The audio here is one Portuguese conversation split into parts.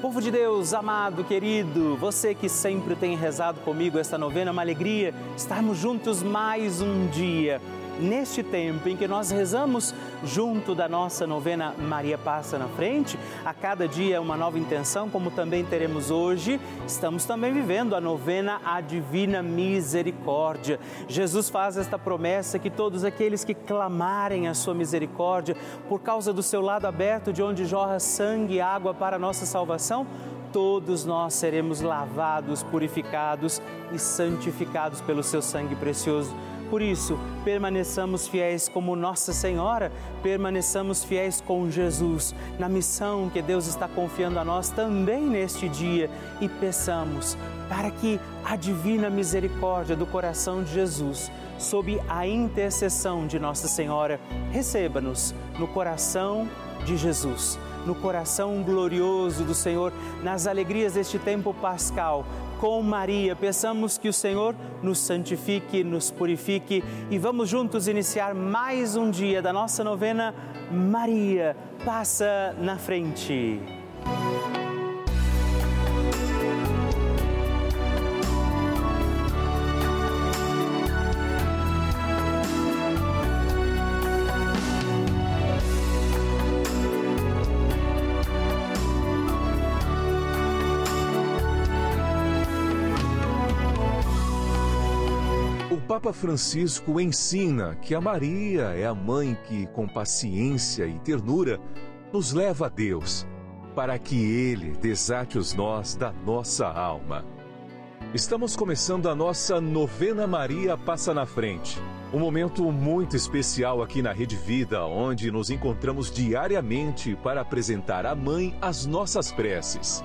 Povo de Deus, amado, querido, você que sempre tem rezado comigo esta novena, é uma alegria estarmos juntos mais um dia neste tempo em que nós rezamos junto da nossa novena Maria Passa na Frente, a cada dia uma nova intenção, como também teremos hoje, estamos também vivendo a novena A Divina Misericórdia. Jesus faz esta promessa que todos aqueles que clamarem a sua misericórdia, por causa do seu lado aberto, de onde jorra sangue e água para a nossa salvação, todos nós seremos lavados, purificados e santificados pelo seu sangue precioso. Por isso, permaneçamos fiéis como Nossa Senhora, permaneçamos fiéis com Jesus na missão que Deus está confiando a nós também neste dia e peçamos para que a divina misericórdia do coração de Jesus, sob a intercessão de Nossa Senhora, receba-nos no coração de Jesus no coração glorioso do Senhor, nas alegrias deste tempo pascal. Com Maria, peçamos que o Senhor nos santifique, nos purifique e vamos juntos iniciar mais um dia da nossa novena. Maria, passa na frente. Papa Francisco ensina que a Maria é a mãe que, com paciência e ternura, nos leva a Deus, para que Ele desate os nós da nossa alma. Estamos começando a nossa novena Maria Passa na Frente. Um momento muito especial aqui na Rede Vida, onde nos encontramos diariamente para apresentar à Mãe as nossas preces.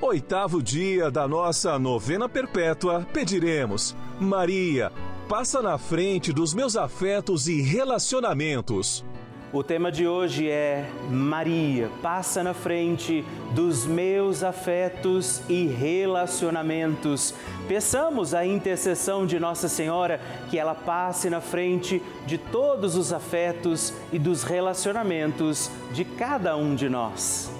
oitavo dia da nossa novena perpétua, pediremos: Maria, passa na frente dos meus afetos e relacionamentos. O tema de hoje é Maria, passa na frente dos meus afetos e relacionamentos. Peçamos a intercessão de Nossa Senhora que ela passe na frente de todos os afetos e dos relacionamentos de cada um de nós.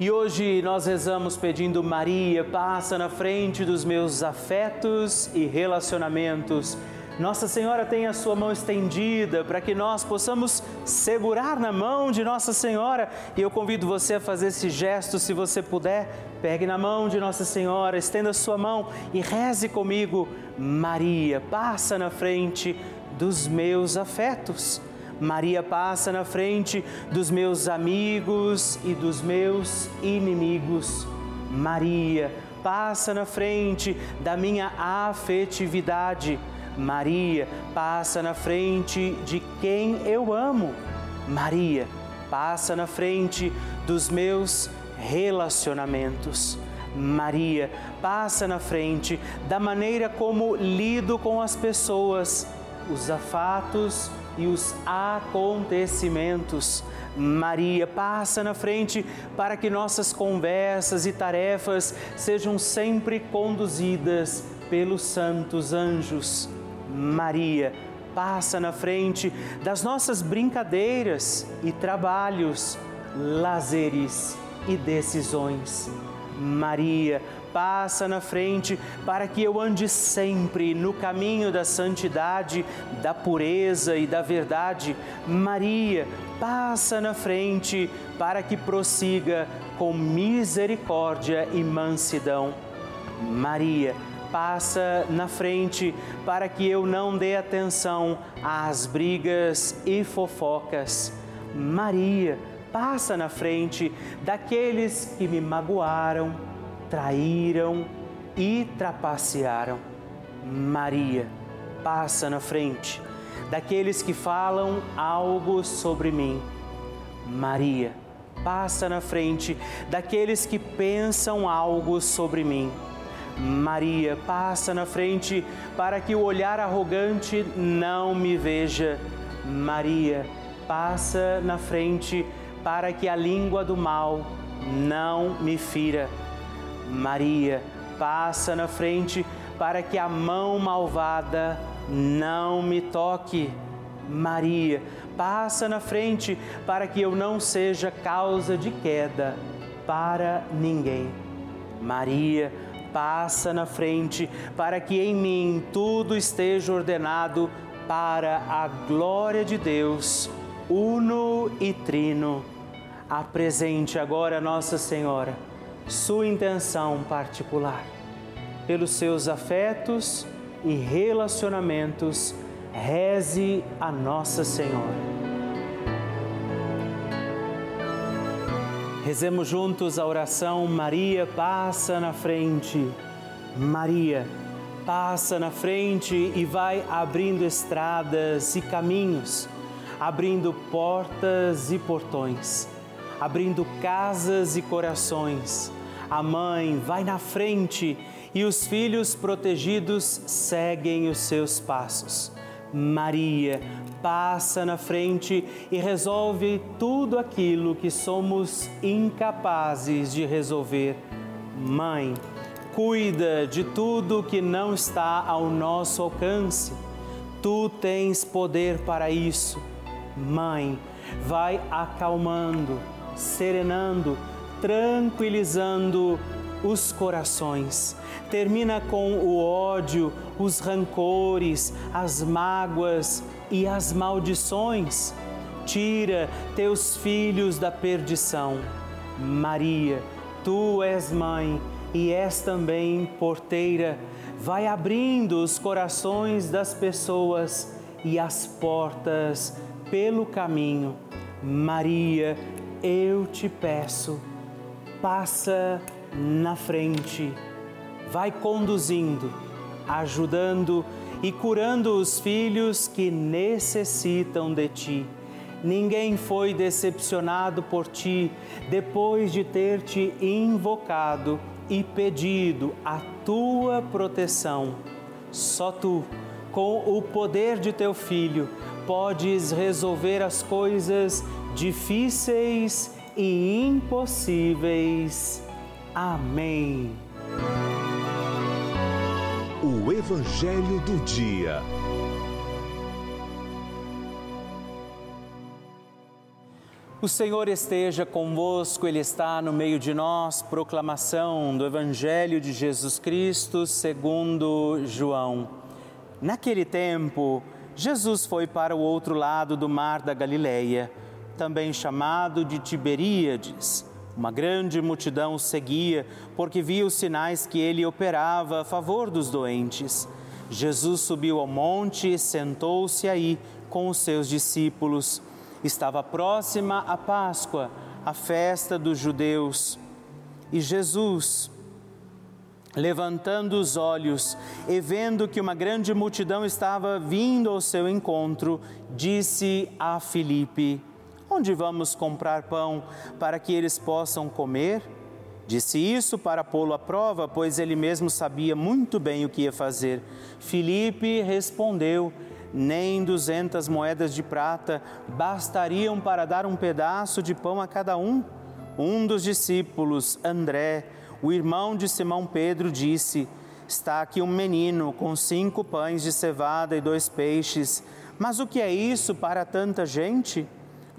E hoje nós rezamos pedindo Maria, passa na frente dos meus afetos e relacionamentos. Nossa Senhora tem a sua mão estendida para que nós possamos segurar na mão de Nossa Senhora. E eu convido você a fazer esse gesto, se você puder. Pegue na mão de Nossa Senhora, estenda a sua mão e reze comigo. Maria, passa na frente dos meus afetos Maria passa na frente dos meus amigos e dos meus inimigos. Maria passa na frente da minha afetividade. Maria passa na frente de quem eu amo. Maria passa na frente dos meus relacionamentos. Maria passa na frente da maneira como lido com as pessoas, os afatos, e os acontecimentos. Maria passa na frente para que nossas conversas e tarefas sejam sempre conduzidas pelos santos anjos. Maria, passa na frente das nossas brincadeiras e trabalhos, lazeres e decisões. Maria, passa na frente para que eu ande sempre no caminho da santidade, da pureza e da verdade. Maria, passa na frente para que prossiga com misericórdia e mansidão. Maria, passa na frente para que eu não dê atenção às brigas e fofocas. Maria, passa na frente daqueles que me magoaram, traíram e trapacearam. Maria, passa na frente daqueles que falam algo sobre mim. Maria, passa na frente daqueles que pensam algo sobre mim. Maria, passa na frente para que o olhar arrogante não me veja. Maria, passa na frente para que a língua do mal não me fira. Maria, passa na frente para que a mão malvada não me toque. Maria, passa na frente para que eu não seja causa de queda para ninguém. Maria, passa na frente para que em mim tudo esteja ordenado para a glória de Deus, uno e trino. Apresente agora Nossa Senhora sua intenção particular. Pelos seus afetos e relacionamentos, reze a Nossa Senhora. Rezemos juntos a oração Maria passa na frente. Maria passa na frente e vai abrindo estradas e caminhos, abrindo portas e portões, abrindo casas e corações. A mãe vai na frente e os filhos protegidos seguem os seus passos. Maria passa na frente e resolve tudo aquilo que somos incapazes de resolver. Mãe, cuida de tudo que não está ao nosso alcance. Tu tens poder para isso. Mãe, vai acalmando, serenando, tranquilizando os corações. Termina com o ódio, os rancores, as mágoas e as maldições. Tira teus filhos da perdição. Maria, tu és mãe e és também porteira. Vai abrindo os corações das pessoas e as portas pelo caminho. Maria, eu te peço, passa na frente, vai conduzindo, ajudando e curando os filhos que necessitam de ti. Ninguém foi decepcionado por ti depois de ter te invocado e pedido a tua proteção. Só tu, com o poder de teu filho, podes resolver as coisas difíceis e impossíveis. Amém. O Evangelho do Dia. O Senhor esteja convosco, Ele está no meio de nós. Proclamação do Evangelho de Jesus Cristo segundo João. Naquele tempo, Jesus foi para o outro lado do mar da Galileia, também chamado de Tiberíades uma grande multidão seguia, porque via os sinais que ele operava a favor dos doentes. Jesus subiu ao monte e sentou-se aí com os seus discípulos. Estava próxima a Páscoa, a festa dos judeus. E Jesus, levantando os olhos e vendo que uma grande multidão estava vindo ao seu encontro, disse a Filipe: Onde vamos comprar pão para que eles possam comer? Disse isso para pô-lo à prova, pois ele mesmo sabia muito bem o que ia fazer. Filipe respondeu: Nem duzentas moedas de prata bastariam para dar um pedaço de pão a cada um. Um dos discípulos, André, o irmão de Simão Pedro, disse: Está aqui um menino com cinco pães de cevada e dois peixes. Mas o que é isso para tanta gente?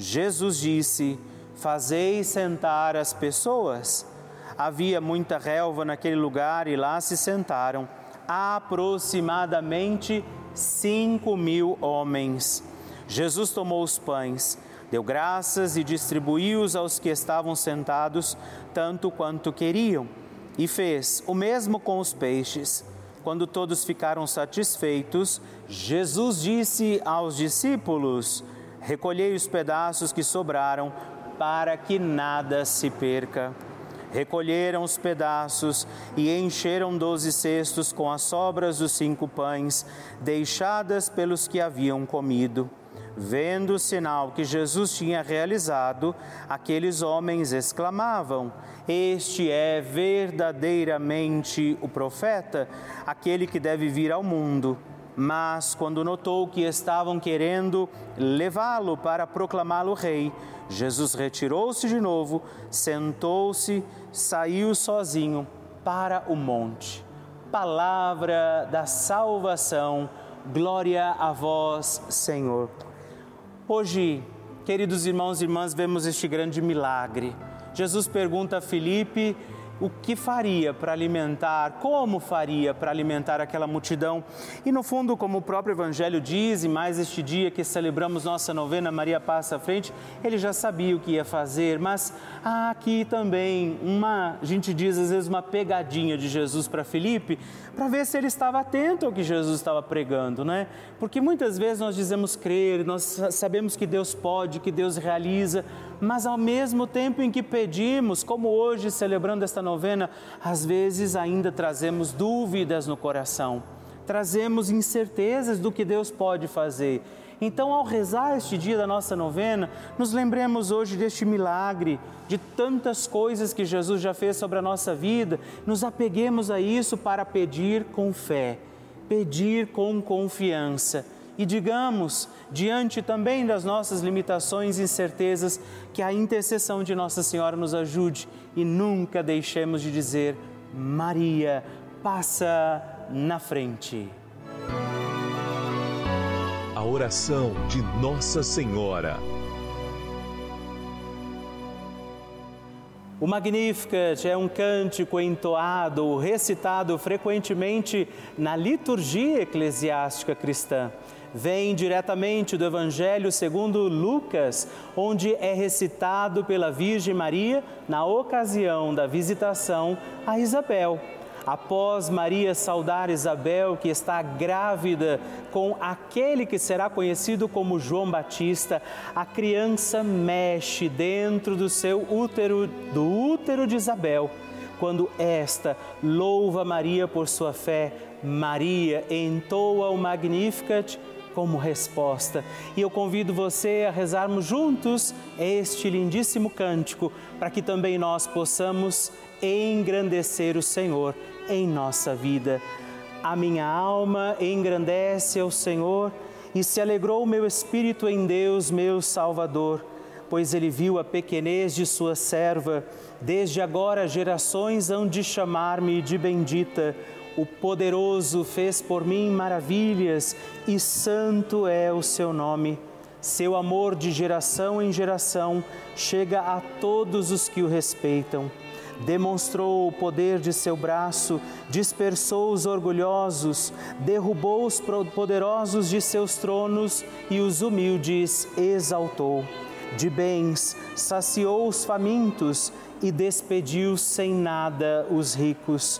Jesus disse: Fazei sentar as pessoas. Havia muita relva naquele lugar e lá se sentaram aproximadamente cinco mil homens. Jesus tomou os pães, deu graças e distribuiu-os aos que estavam sentados, tanto quanto queriam e fez o mesmo com os peixes. Quando todos ficaram satisfeitos, Jesus disse aos discípulos: Recolhei os pedaços que sobraram, para que nada se perca. Recolheram os pedaços e encheram doze cestos com as sobras dos cinco pães, deixadas pelos que haviam comido. Vendo o sinal que Jesus tinha realizado, aqueles homens exclamavam: Este é verdadeiramente o profeta, aquele que deve vir ao mundo. Mas, quando notou que estavam querendo levá-lo para proclamá-lo rei, Jesus retirou-se de novo, sentou-se, saiu sozinho para o monte. Palavra da salvação, glória a vós, Senhor. Hoje, queridos irmãos e irmãs, vemos este grande milagre. Jesus pergunta a Filipe o que faria para alimentar, como faria para alimentar aquela multidão. E no fundo, como o próprio Evangelho diz, e mais este dia que celebramos nossa novena Maria Passa à Frente, ele já sabia o que ia fazer, mas há aqui também uma, a gente diz às vezes, uma pegadinha de Jesus para Felipe, para ver se ele estava atento ao que Jesus estava pregando, né? Porque muitas vezes nós dizemos crer, nós sabemos que Deus pode, que Deus realiza, mas ao mesmo tempo em que pedimos, como hoje celebrando esta novena, às vezes ainda trazemos dúvidas no coração, trazemos incertezas do que Deus pode fazer. Então, ao rezar este dia da nossa novena, nos lembremos hoje deste milagre, de tantas coisas que Jesus já fez sobre a nossa vida, nos apeguemos a isso para pedir com fé, pedir com confiança. E digamos, diante também das nossas limitações e incertezas, que a intercessão de Nossa Senhora nos ajude e nunca deixemos de dizer: Maria, passa na frente a oração de Nossa Senhora. O Magnificat é um cântico entoado, recitado frequentemente na liturgia eclesiástica cristã. Vem diretamente do Evangelho segundo Lucas, onde é recitado pela Virgem Maria na ocasião da visitação a Isabel após Maria saudar Isabel, que está grávida com aquele que será conhecido como João Batista, a criança mexe dentro do seu útero, do útero de Isabel. Quando esta louva Maria por sua fé, Maria entoa o Magnificat como resposta. E eu convido você a rezarmos juntos este lindíssimo cântico, para que também nós possamos engrandecer o Senhor em nossa vida. A minha alma engrandece ao Senhor e se alegrou o meu espírito em Deus, meu Salvador, pois ele viu a pequenez de sua serva. Desde agora gerações hão de chamar-me de bendita. O poderoso fez por mim maravilhas e santo é o seu nome. Seu amor de geração em geração chega a todos os que o respeitam demonstrou o poder de seu braço, dispersou os orgulhosos, derrubou os poderosos de seus tronos e os humildes exaltou. De bens saciou os famintos e despediu sem nada os ricos.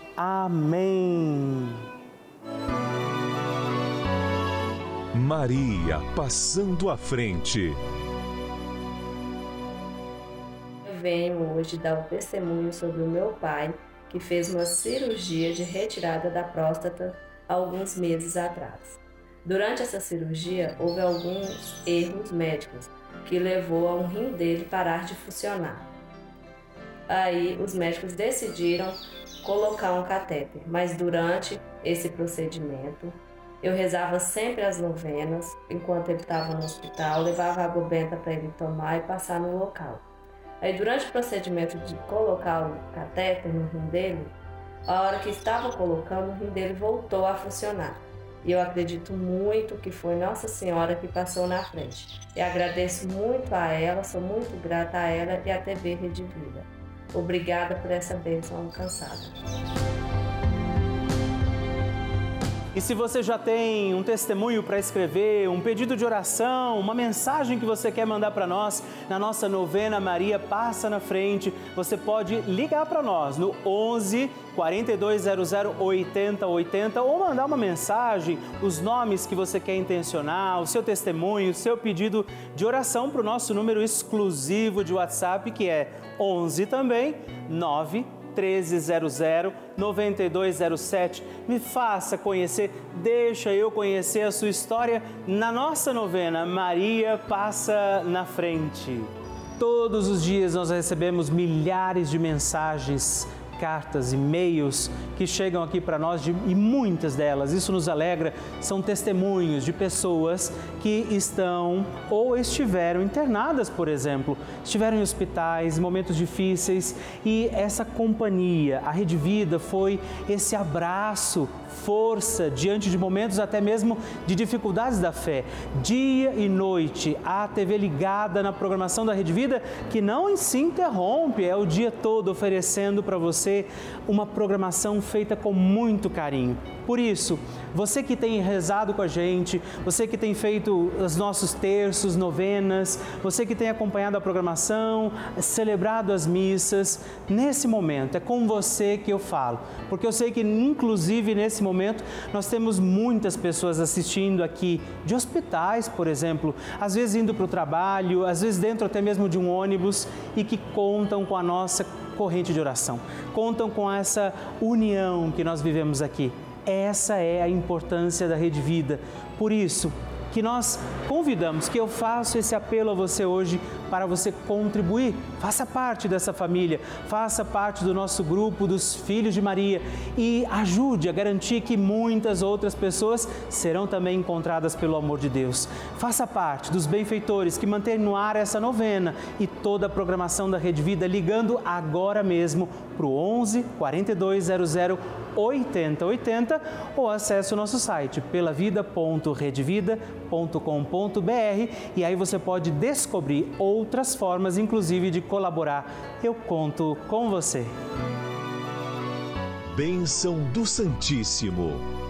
Amém. Maria passando à frente. Eu venho hoje dar o um testemunho sobre o meu pai, que fez uma cirurgia de retirada da próstata alguns meses atrás. Durante essa cirurgia, houve alguns erros médicos que levou a um rim dele parar de funcionar. Aí os médicos decidiram colocar um catéter, mas durante esse procedimento eu rezava sempre as novenas enquanto ele estava no hospital, levava água benta para ele tomar e passar no local. Aí durante o procedimento de colocar o catéter no rim dele, a hora que estava colocando, o rim dele voltou a funcionar. E eu acredito muito que foi Nossa Senhora que passou na frente. E agradeço muito a ela, sou muito grata a ela e à TV Rede Vida. Obrigada por essa bênção alcançada. E se você já tem um testemunho para escrever, um pedido de oração, uma mensagem que você quer mandar para nós, na nossa novena Maria Passa na Frente, você pode ligar para nós no 11 4200 8080 ou mandar uma mensagem, os nomes que você quer intencionar, o seu testemunho, o seu pedido de oração para o nosso número exclusivo de WhatsApp que é 11 também 9 1300 9207. Me faça conhecer, deixa eu conhecer a sua história na nossa novena Maria Passa na Frente. Todos os dias nós recebemos milhares de mensagens cartas, e-mails que chegam aqui para nós de, e muitas delas, isso nos alegra, são testemunhos de pessoas que estão ou estiveram internadas, por exemplo, estiveram em hospitais, momentos difíceis e essa companhia, a Rede Vida foi esse abraço força diante de momentos até mesmo de dificuldades da fé. Dia e noite, a TV ligada na programação da Rede Vida que não se interrompe, é o dia todo oferecendo para você uma programação feita com muito carinho. Por isso, você que tem rezado com a gente, você que tem feito os nossos terços, novenas, você que tem acompanhado a programação, celebrado as missas, nesse momento é com você que eu falo, porque eu sei que inclusive nesse momento nós temos muitas pessoas assistindo aqui de hospitais, por exemplo, às vezes indo para o trabalho, às vezes dentro até mesmo de um ônibus e que contam com a nossa corrente de oração, contam com essa união que nós vivemos aqui. Essa é a importância da Rede Vida. Por isso, que nós convidamos, que eu faço esse apelo a você hoje para você contribuir. Faça parte dessa família, faça parte do nosso grupo dos Filhos de Maria e ajude a garantir que muitas outras pessoas serão também encontradas pelo amor de Deus. Faça parte dos benfeitores que mantêm no ar essa novena e toda a programação da Rede Vida ligando agora mesmo para o 11 4200 8080 ou acesse o nosso site pelavida.redvida.com.br e aí você pode descobrir outras formas, inclusive de colaborar. Eu conto com você. Bênção do Santíssimo.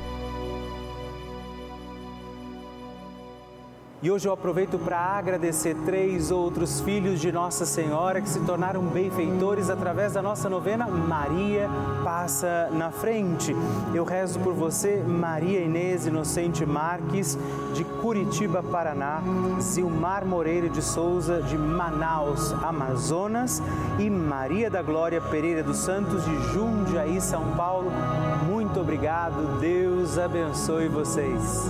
E hoje eu aproveito para agradecer três outros filhos de Nossa Senhora que se tornaram benfeitores através da nossa novena Maria Passa na Frente. Eu rezo por você, Maria Inês Inocente Marques, de Curitiba, Paraná, Zilmar Moreira de Souza, de Manaus, Amazonas, e Maria da Glória Pereira dos Santos, de Jundiaí, São Paulo. Muito obrigado, Deus abençoe vocês.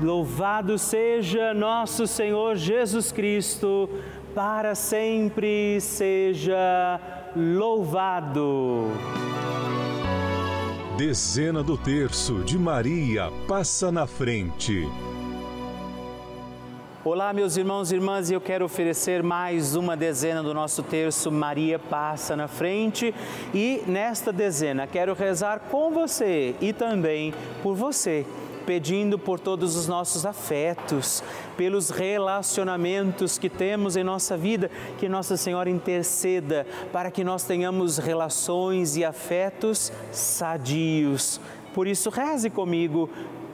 Louvado seja nosso Senhor Jesus Cristo, para sempre seja louvado. Dezena do terço de Maria passa na frente. Olá, meus irmãos e irmãs, e eu quero oferecer mais uma dezena do nosso terço Maria passa na frente. E nesta dezena quero rezar com você e também por você pedindo por todos os nossos afetos, pelos relacionamentos que temos em nossa vida, que Nossa Senhora interceda para que nós tenhamos relações e afetos sadios. Por isso, reze comigo,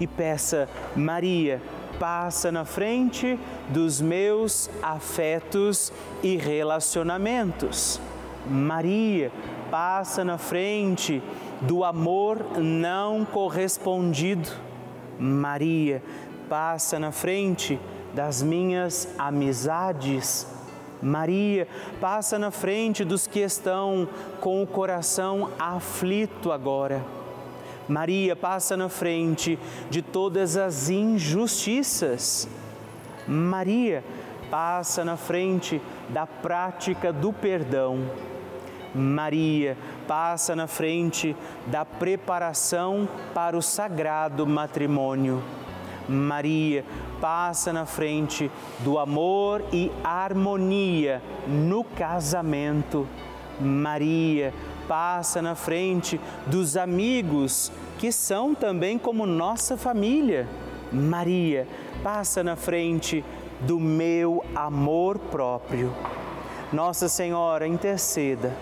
E peça, Maria, passa na frente dos meus afetos e relacionamentos. Maria, passa na frente do amor não correspondido. Maria passa na frente das minhas amizades. Maria passa na frente dos que estão com o coração aflito agora. Maria passa na frente de todas as injustiças. Maria passa na frente da prática do perdão. Maria passa na frente da preparação para o sagrado matrimônio. Maria passa na frente do amor e harmonia no casamento. Maria passa na frente dos amigos que são também como nossa família. Maria passa na frente do meu amor próprio. Nossa Senhora, interceda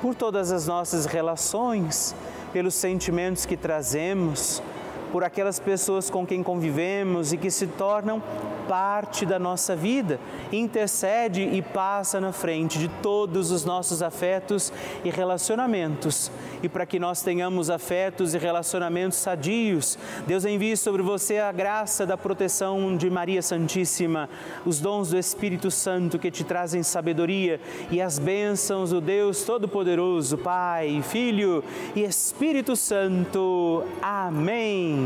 por todas as nossas relações, pelos sentimentos que trazemos, por aquelas pessoas com quem convivemos e que se tornam parte da nossa vida, intercede e passa na frente de todos os nossos afetos e relacionamentos. E para que nós tenhamos afetos e relacionamentos sadios, Deus envie sobre você a graça da proteção de Maria Santíssima, os dons do Espírito Santo que te trazem sabedoria e as bênçãos do Deus Todo-Poderoso, Pai, Filho e Espírito Santo. Amém.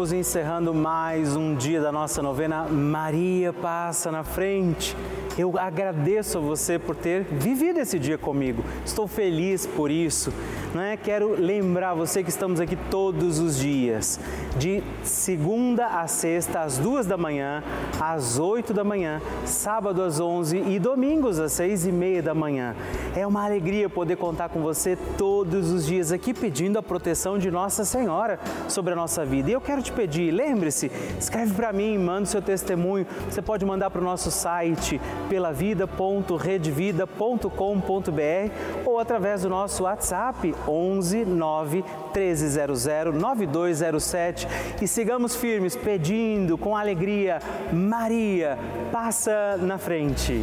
Estamos encerrando mais um dia da nossa novena Maria Passa na Frente. Eu agradeço a você por ter vivido esse dia comigo. Estou feliz por isso. Não é? Quero lembrar você que estamos aqui todos os dias, de segunda a sexta, às duas da manhã, às oito da manhã, sábado às onze e domingos às seis e meia da manhã. É uma alegria poder contar com você todos os dias aqui pedindo a proteção de Nossa Senhora sobre a nossa vida. E eu quero te pedir, lembre-se, escreve para mim, manda o seu testemunho. Você pode mandar para o nosso site pelavida.redvida.com.br ou através do nosso WhatsApp 11 9 1300 9207 e sigamos firmes pedindo com alegria, Maria, passa na frente.